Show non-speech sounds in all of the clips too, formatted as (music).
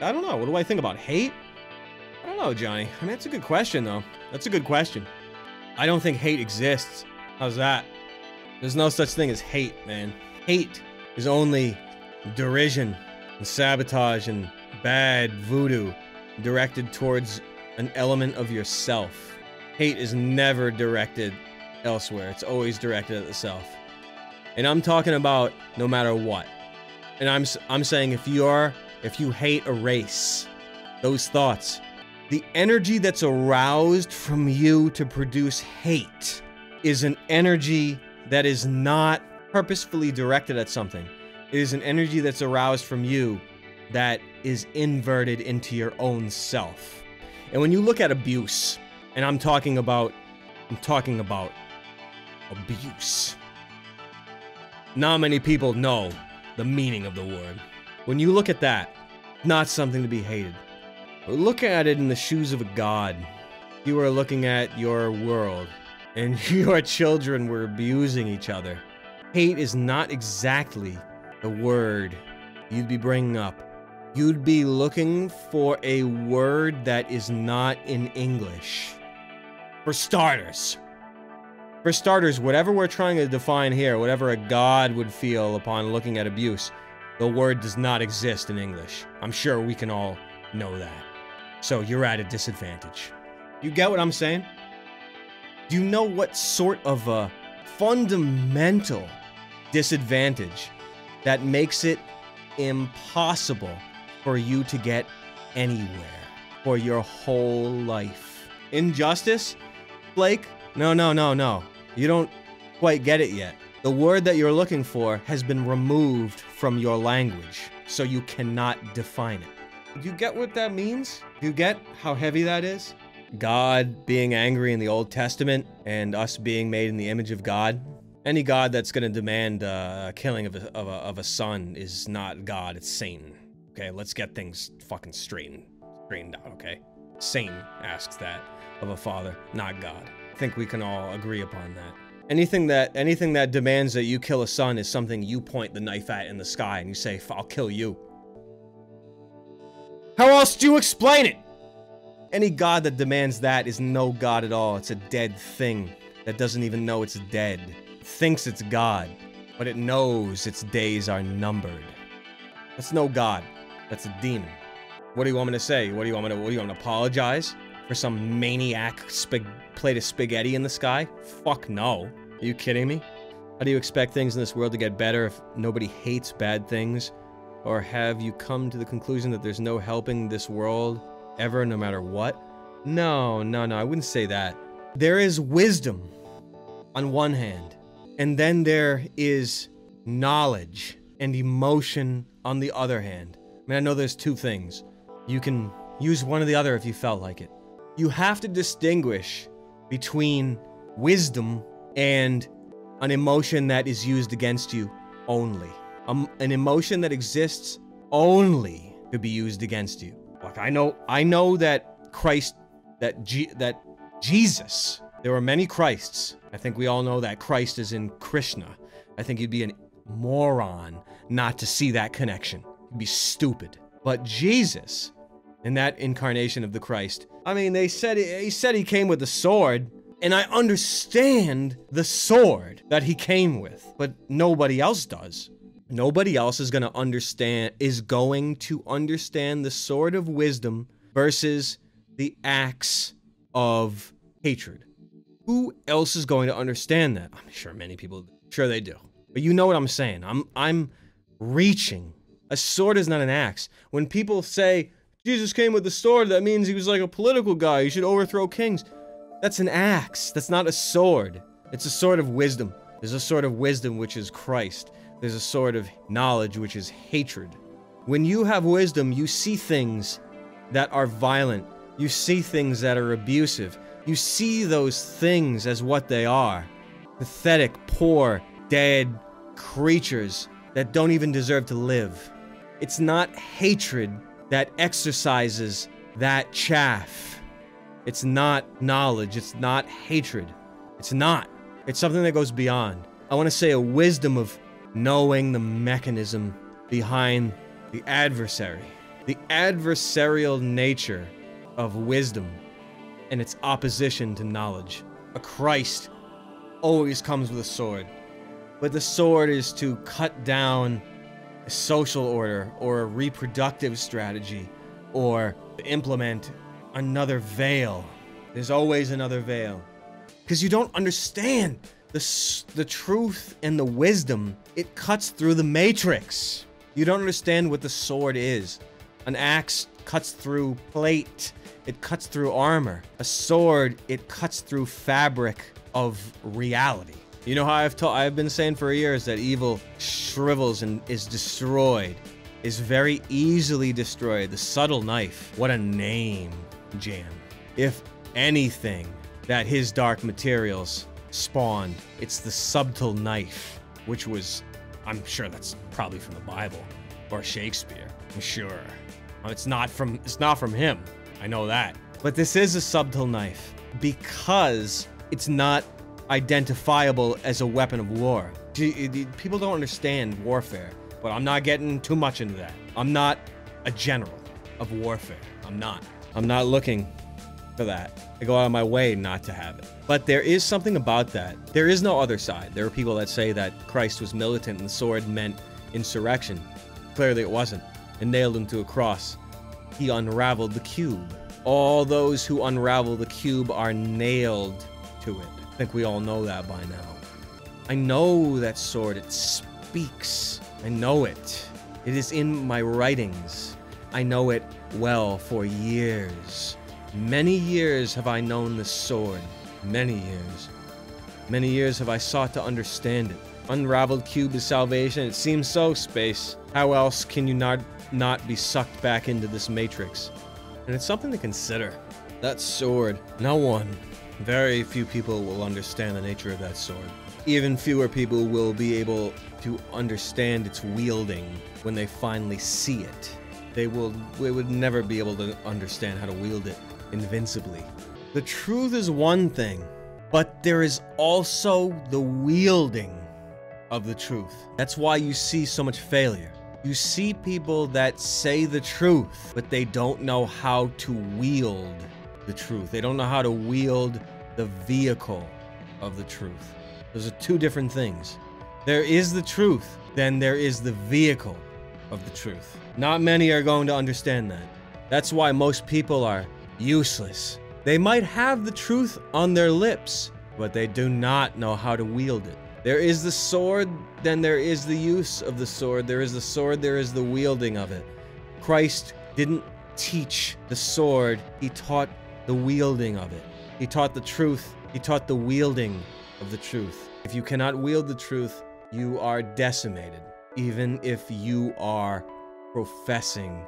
I don't know. What do I think about hate? I don't know, Johnny. I mean, that's a good question, though. That's a good question. I don't think hate exists. How's that? There's no such thing as hate, man. Hate is only derision and sabotage and bad voodoo directed towards an element of yourself. Hate is never directed elsewhere, it's always directed at the self. And I'm talking about no matter what. And I'm I'm saying if you are if you hate a race, those thoughts, the energy that's aroused from you to produce hate is an energy that is not purposefully directed at something. It is an energy that's aroused from you that is inverted into your own self. And when you look at abuse, and I'm talking about I'm talking about abuse. Not many people know the meaning of the word. When you look at that, not something to be hated. But Look at it in the shoes of a god. You are looking at your world, and (laughs) your children were abusing each other. Hate is not exactly the word you'd be bringing up. You'd be looking for a word that is not in English. For starters. For starters, whatever we're trying to define here, whatever a god would feel upon looking at abuse, the word does not exist in English. I'm sure we can all know that. So you're at a disadvantage. You get what I'm saying? Do you know what sort of a fundamental disadvantage that makes it impossible for you to get anywhere for your whole life? Injustice? Blake? No, no, no, no. You don't quite get it yet. The word that you're looking for has been removed from your language, so you cannot define it. You get what that means? Do you get how heavy that is? God being angry in the Old Testament and us being made in the image of God. Any God that's going to demand uh, a killing of a, of, a, of a son is not God, it's Satan. Okay, let's get things fucking straightened, straightened out, okay? Satan asks that of a father, not God. I think we can all agree upon that. Anything that anything that demands that you kill a son is something you point the knife at in the sky and you say, "I'll kill you." How else do you explain it? Any god that demands that is no god at all. It's a dead thing that doesn't even know it's dead. It thinks it's God, but it knows its days are numbered. That's no god. That's a demon. What do you want me to say? What do you want me to? What do you want me to apologize for some maniac spag- plate of spaghetti in the sky? Fuck no. Are you kidding me? How do you expect things in this world to get better if nobody hates bad things? Or have you come to the conclusion that there's no helping this world ever, no matter what? No, no, no, I wouldn't say that. There is wisdom on one hand, and then there is knowledge and emotion on the other hand. I mean, I know there's two things. You can use one or the other if you felt like it. You have to distinguish between wisdom and an emotion that is used against you only. Um, an emotion that exists only to be used against you. Like I know, I know that Christ, that G, that Jesus. There are many Christs. I think we all know that Christ is in Krishna. I think you'd be a moron not to see that connection. You'd be stupid. But Jesus, in that incarnation of the Christ, I mean, they said he said he came with a sword, and I understand the sword that he came with, but nobody else does. Nobody else is going to understand is going to understand the sword of wisdom versus the axe of hatred. Who else is going to understand that? I'm sure many people sure they do. But you know what I'm saying. I'm I'm reaching. A sword is not an axe. When people say Jesus came with a sword, that means he was like a political guy. He should overthrow kings. That's an axe. That's not a sword. It's a sword of wisdom. There's a sword of wisdom which is Christ. There's a sword of knowledge which is hatred. When you have wisdom, you see things that are violent. You see things that are abusive. You see those things as what they are pathetic, poor, dead creatures that don't even deserve to live. It's not hatred that exercises that chaff. It's not knowledge. It's not hatred. It's not. It's something that goes beyond. I want to say a wisdom of knowing the mechanism behind the adversary. the adversarial nature of wisdom and its opposition to knowledge. A Christ always comes with a sword, but the sword is to cut down social order or a reproductive strategy or implement another veil. There's always another veil. Because you don't understand the, the truth and the wisdom, it cuts through the matrix. You don't understand what the sword is. An axe cuts through plate, it cuts through armor. A sword, it cuts through fabric of reality. You know how I've I've been saying for years that evil shrivels and is destroyed, is very easily destroyed. The subtle knife. What a name, Jam. If anything that his dark materials spawned, it's the subtle knife, which was I'm sure that's probably from the Bible or Shakespeare. I'm sure. It's not from it's not from him. I know that. But this is a subtle knife because it's not identifiable as a weapon of war. People don't understand warfare, but I'm not getting too much into that. I'm not a general of warfare. I'm not. I'm not looking for that. I go out of my way not to have it. But there is something about that. There is no other side. There are people that say that Christ was militant and the sword meant insurrection. Clearly it wasn't. And nailed him to a cross. He unraveled the cube. All those who unravel the cube are nailed to it. I think we all know that by now. I know that sword. It speaks. I know it. It is in my writings. I know it well for years. Many years have I known this sword. Many years. Many years have I sought to understand it. Unraveled cube is salvation. It seems so, space. How else can you not not be sucked back into this matrix? And it's something to consider. That sword, no one, very few people will understand the nature of that sword. Even fewer people will be able to understand its wielding when they finally see it. They will they would never be able to understand how to wield it invincibly. The truth is one thing, but there is also the wielding of the truth. That's why you see so much failure. You see people that say the truth, but they don't know how to wield the truth. They don't know how to wield the vehicle of the truth. Those are two different things. There is the truth, then there is the vehicle of the truth. Not many are going to understand that. That's why most people are useless. They might have the truth on their lips, but they do not know how to wield it. There is the sword, then there is the use of the sword. There is the sword, there is the wielding of it. Christ didn't teach the sword, he taught the wielding of it. He taught the truth, he taught the wielding of the truth. If you cannot wield the truth, you are decimated, even if you are professing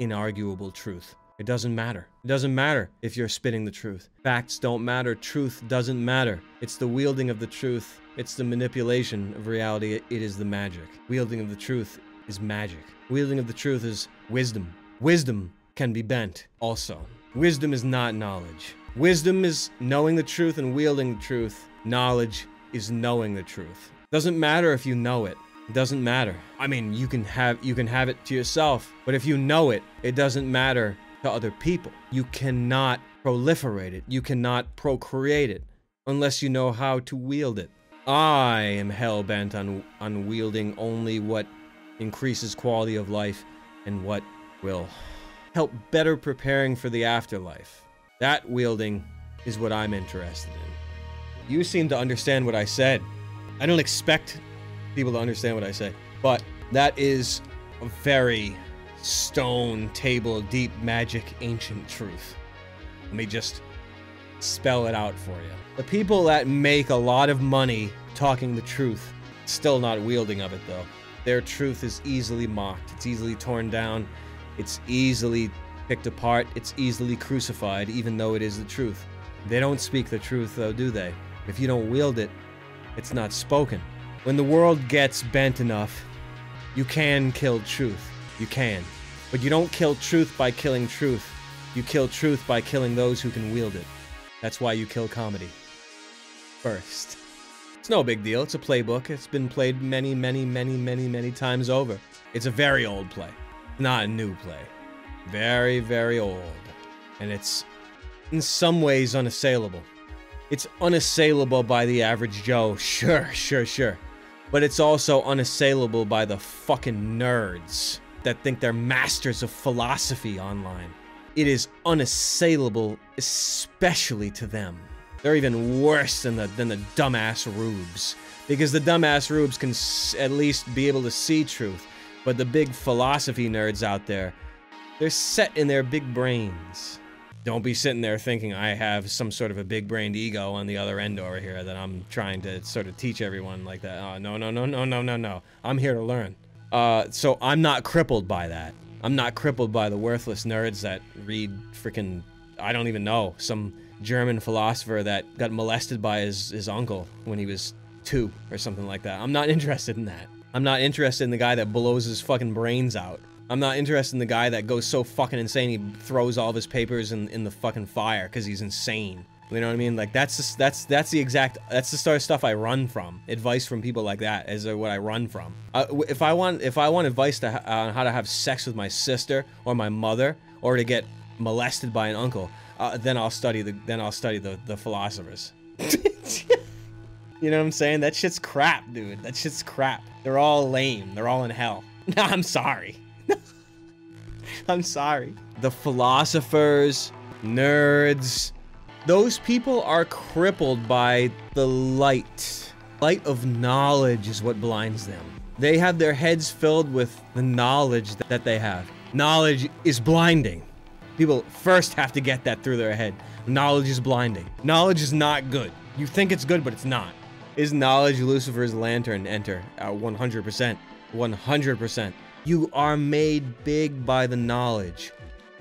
inarguable truth. It doesn't matter. It doesn't matter if you're spitting the truth. Facts don't matter. Truth doesn't matter. It's the wielding of the truth it's the manipulation of reality, it is the magic. Wielding of the truth is magic. Wielding of the truth is wisdom. Wisdom can be bent also. Wisdom is not knowledge. Wisdom is knowing the truth and wielding the truth. Knowledge is knowing the truth. Doesn't matter if you know it. Doesn't matter. I mean, you can have you can have it to yourself, but if you know it, it doesn't matter to other people. You cannot proliferate it. You cannot procreate it unless you know how to wield it. I am hell bent on, on wielding only what increases quality of life and what will help better preparing for the afterlife. That wielding is what I'm interested in. You seem to understand what I said. I don't expect people to understand what I say, but that is a very stone table deep magic ancient truth. Let me just spell it out for you. The people that make a lot of money talking the truth, still not wielding of it though. Their truth is easily mocked, it's easily torn down, it's easily picked apart, it's easily crucified, even though it is the truth. They don't speak the truth though, do they? If you don't wield it, it's not spoken. When the world gets bent enough, you can kill truth. You can. But you don't kill truth by killing truth. You kill truth by killing those who can wield it. That's why you kill comedy. First. It's no big deal. It's a playbook. It's been played many, many, many, many, many times over. It's a very old play, not a new play. Very, very old. And it's in some ways unassailable. It's unassailable by the average Joe, (laughs) sure, sure, sure. But it's also unassailable by the fucking nerds that think they're masters of philosophy online. It is unassailable, especially to them. They're even worse than the than the dumbass rubes, because the dumbass rubes can at least be able to see truth, but the big philosophy nerds out there, they're set in their big brains. Don't be sitting there thinking I have some sort of a big brained ego on the other end over here that I'm trying to sort of teach everyone like that. Oh, no, no, no, no, no, no, no. I'm here to learn. Uh, so I'm not crippled by that. I'm not crippled by the worthless nerds that read freaking, I don't even know, some German philosopher that got molested by his, his uncle when he was two or something like that. I'm not (laughs) interested in that. I'm not interested in the guy that blows his fucking brains out. I'm not interested in the guy that goes so fucking insane he throws all of his papers in, in the fucking fire because he's insane. You know what I mean? Like that's just, that's that's the exact that's the sort of stuff I run from. Advice from people like that is what I run from. Uh, if I want if I want advice on uh, how to have sex with my sister or my mother or to get molested by an uncle, uh, then I'll study the then I'll study the the philosophers. (laughs) you know what I'm saying? That shit's crap, dude. That shit's crap. They're all lame. They're all in hell. (laughs) No, I'm sorry. (laughs) I'm sorry. The philosophers, nerds, those people are crippled by the light. Light of knowledge is what blinds them. They have their heads filled with the knowledge that they have. Knowledge is blinding. People first have to get that through their head. Knowledge is blinding. Knowledge is not good. You think it's good, but it's not. Is knowledge Lucifer's lantern? Enter. Uh, 100%. 100%. You are made big by the knowledge.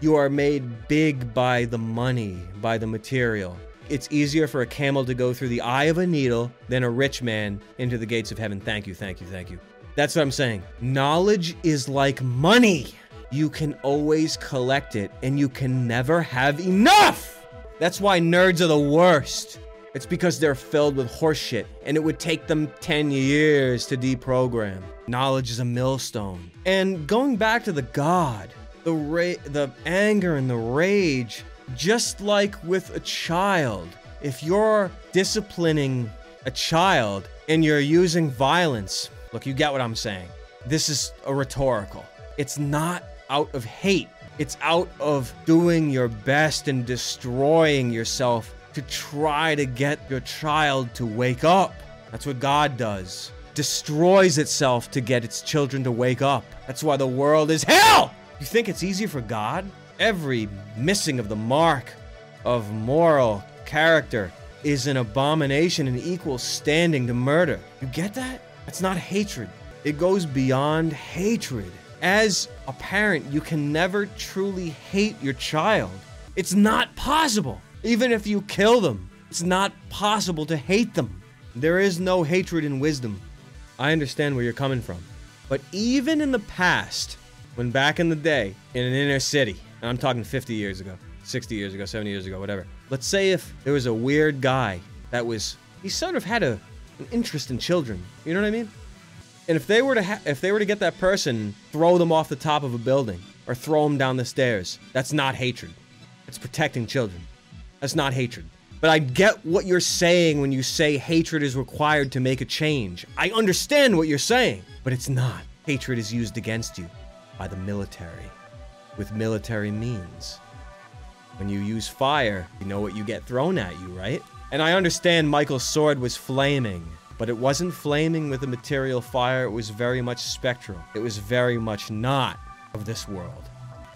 You are made big by the money, by the material. It's easier for a camel to go through the eye of a needle than a rich man into the gates of heaven. Thank you, thank you, thank you. That's what I'm saying. Knowledge is like money. You can always collect it and you can never have enough. That's why nerds are the worst. It's because they're filled with horseshit, and it would take them 10 years to deprogram. Knowledge is a millstone. And going back to the God, the ra- the anger and the rage, just like with a child, if you're disciplining a child and you're using violence, look, you get what I'm saying. This is a rhetorical. It's not out of hate. It's out of doing your best and destroying yourself to try to get your child to wake up. That's what God does. Destroys itself to get its children to wake up. That's why the world is hell! You think it's easier for God? Every missing of the mark of moral character is an abomination and equal standing to murder. You get that? That's not hatred. It goes beyond hatred. As a parent, you can never truly hate your child. It's not possible. Even if you kill them, it's not possible to hate them. There is no hatred in wisdom. I understand where you're coming from. But even in the past, when back in the day, in an inner city, and I'm talking 50 years ago, 60 years ago, 70 years ago, whatever. Let's say if there was a weird guy that was, he sort of had a, an interest in children. You know what I mean? And if they were to ha- if they were to get that person, throw them off the top of a building or throw them down the stairs, that's not hatred. It's protecting children. That's not hatred. But I get what you're saying when you say hatred is required to make a change. I understand what you're saying, but it's not. Hatred is used against you by the military with military means. When you use fire, you know what you get thrown at you, right? And I understand Michael's sword was flaming, but it wasn't flaming with a material fire, it was very much spectral. It was very much not of this world.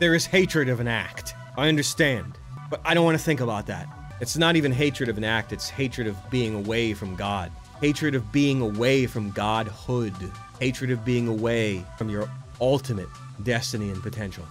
There is hatred of an act. I understand. But I don't want to think about that. It's not even hatred of an act, it's hatred of being away from God. Hatred of being away from Godhood. Hatred of being away from your ultimate destiny and potential.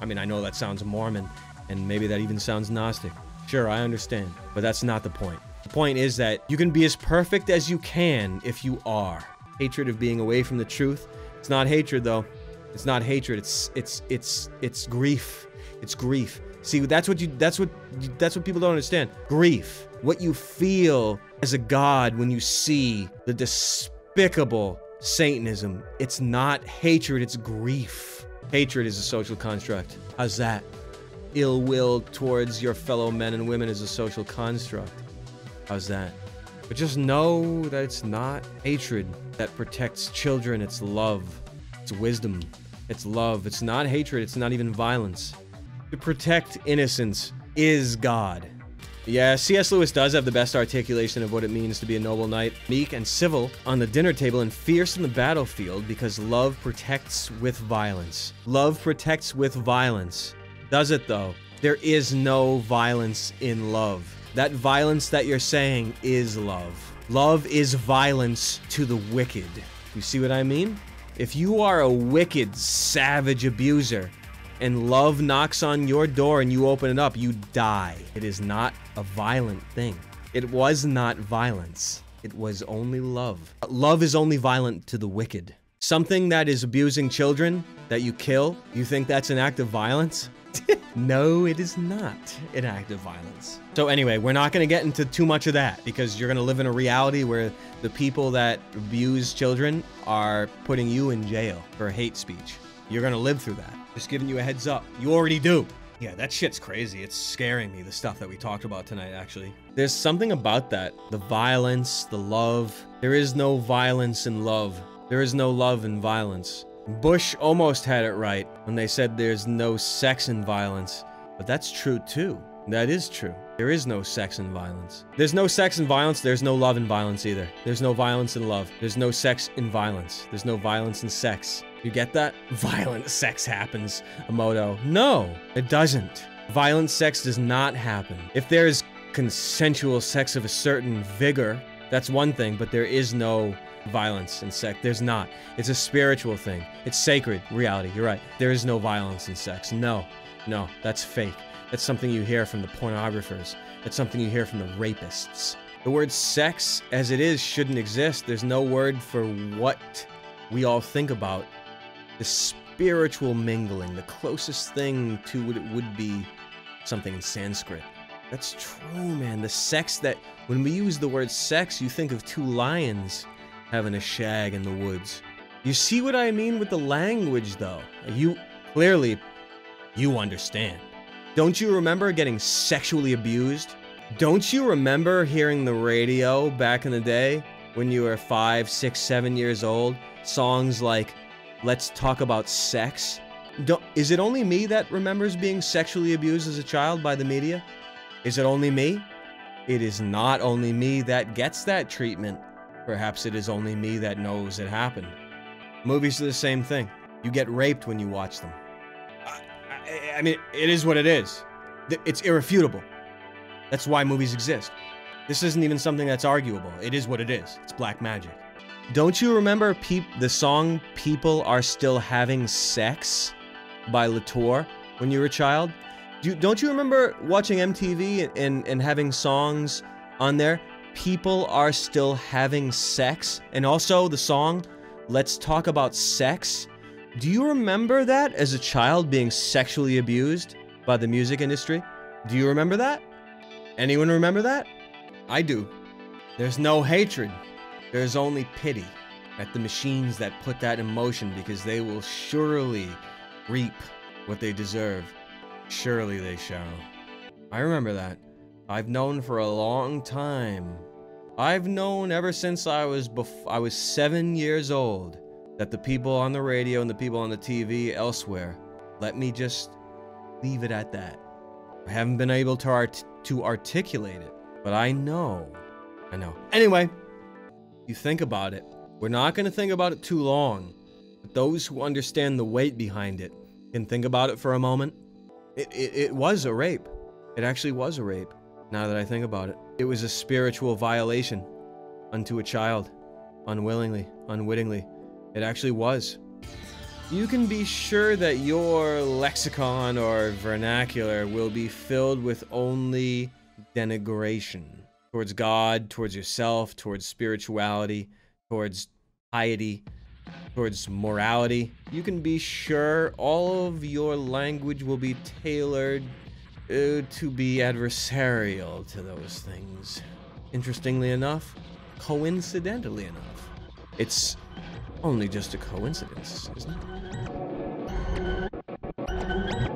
I mean, I know that sounds Mormon, and maybe that even sounds Gnostic. Sure, I understand, but that's not the point. The point is that you can be as perfect as you can if you are. Hatred of being away from the truth. It's not hatred though. It's not hatred. It's it's it's it's grief. It's grief. See, that's what you that's what that's what people don't understand. Grief. What you feel as a god when you see the despicable Satanism. It's not hatred, it's grief. Hatred is a social construct. How's that? Ill will towards your fellow men and women is a social construct. How's that? But just know that it's not hatred that protects children, it's love, it's wisdom, it's love, it's not hatred, it's not even violence. To protect innocence is God. Yeah, C.S. Lewis does have the best articulation of what it means to be a noble knight, meek and civil on the dinner table and fierce in the battlefield because love protects with violence. Love protects with violence. Does it though? There is no violence in love. That violence that you're saying is love. Love is violence to the wicked. You see what I mean? If you are a wicked, savage abuser, and love knocks on your door and you open it up, you die. It is not a violent thing. It was not violence. It was only love. Love is only violent to the wicked. Something that is abusing children that you kill, you think that's an act of violence? (laughs) no, it is not an act of violence. So, anyway, we're not going to get into too much of that because you're going to live in a reality where the people that abuse children are putting you in jail for hate speech. You're going to live through that. Just giving you a heads up. You already do. Yeah, that shit's crazy. It's scaring me, the stuff that we talked about tonight, actually. There's something about that. The violence, the love. There is no violence in love. There is no love in violence. Bush almost had it right when they said there's no sex in violence. But that's true too. That is true. There is no sex and violence. There's no sex and violence. There's no love and violence either. There's no violence in love. There's no sex in violence. There's no violence in sex. You get that? Violent sex happens, Emoto. No, it doesn't. Violent sex does not happen. If there's consensual sex of a certain vigor, that's one thing, but there is no violence in sex. There's not. It's a spiritual thing. It's sacred reality. You're right. There is no violence in sex. No, no, that's fake. That's something you hear from the pornographers. That's something you hear from the rapists. The word sex, as it is, shouldn't exist. There's no word for what we all think about the spiritual mingling, the closest thing to what it would be something in Sanskrit. That's true, man. The sex that, when we use the word sex, you think of two lions having a shag in the woods. You see what I mean with the language, though? You clearly, you understand. Don't you remember getting sexually abused? Don't you remember hearing the radio back in the day when you were five, six, seven years old? Songs like let's talk about sex. Don't, is it only me that remembers being sexually abused as a child by the media? Is it only me? It is not only me that gets that treatment. Perhaps it is only me that knows it happened. Movies are the same thing. You get raped when you watch them. I, I, I mean, it is what it is. It's irrefutable. That's why movies exist. This isn't even something that's arguable. It is what it is. It's black magic. Don't you remember the song People Are Still Having Sex by LaTour when you were a child? Do, don't you remember watching MTV and, and, and having songs on there? People are still having sex. And also the song Let's Talk About Sex. Do you remember that as a child being sexually abused by the music industry? Do you remember that? Anyone remember that? I do. There's no hatred. There's only pity at the machines that put that in motion because they will surely reap what they deserve. Surely they shall. I remember that. I've known for a long time. I've known ever since I was bef- I was 7 years old that the people on the radio and the people on the TV elsewhere let me just leave it at that. I haven't been able to art- to articulate it, but I know. I know. Anyway, you think about it. We're not going to think about it too long, but those who understand the weight behind it can think about it for a moment. It, it, it was a rape. It actually was a rape, now that I think about it. It was a spiritual violation unto a child, unwillingly, unwittingly. It actually was. You can be sure that your lexicon or vernacular will be filled with only denigration towards God, towards yourself, towards spirituality, towards piety, towards morality. You can be sure all of your language will be tailored uh, to be adversarial to those things. Interestingly enough, coincidentally enough, it's only just a coincidence, isn't it?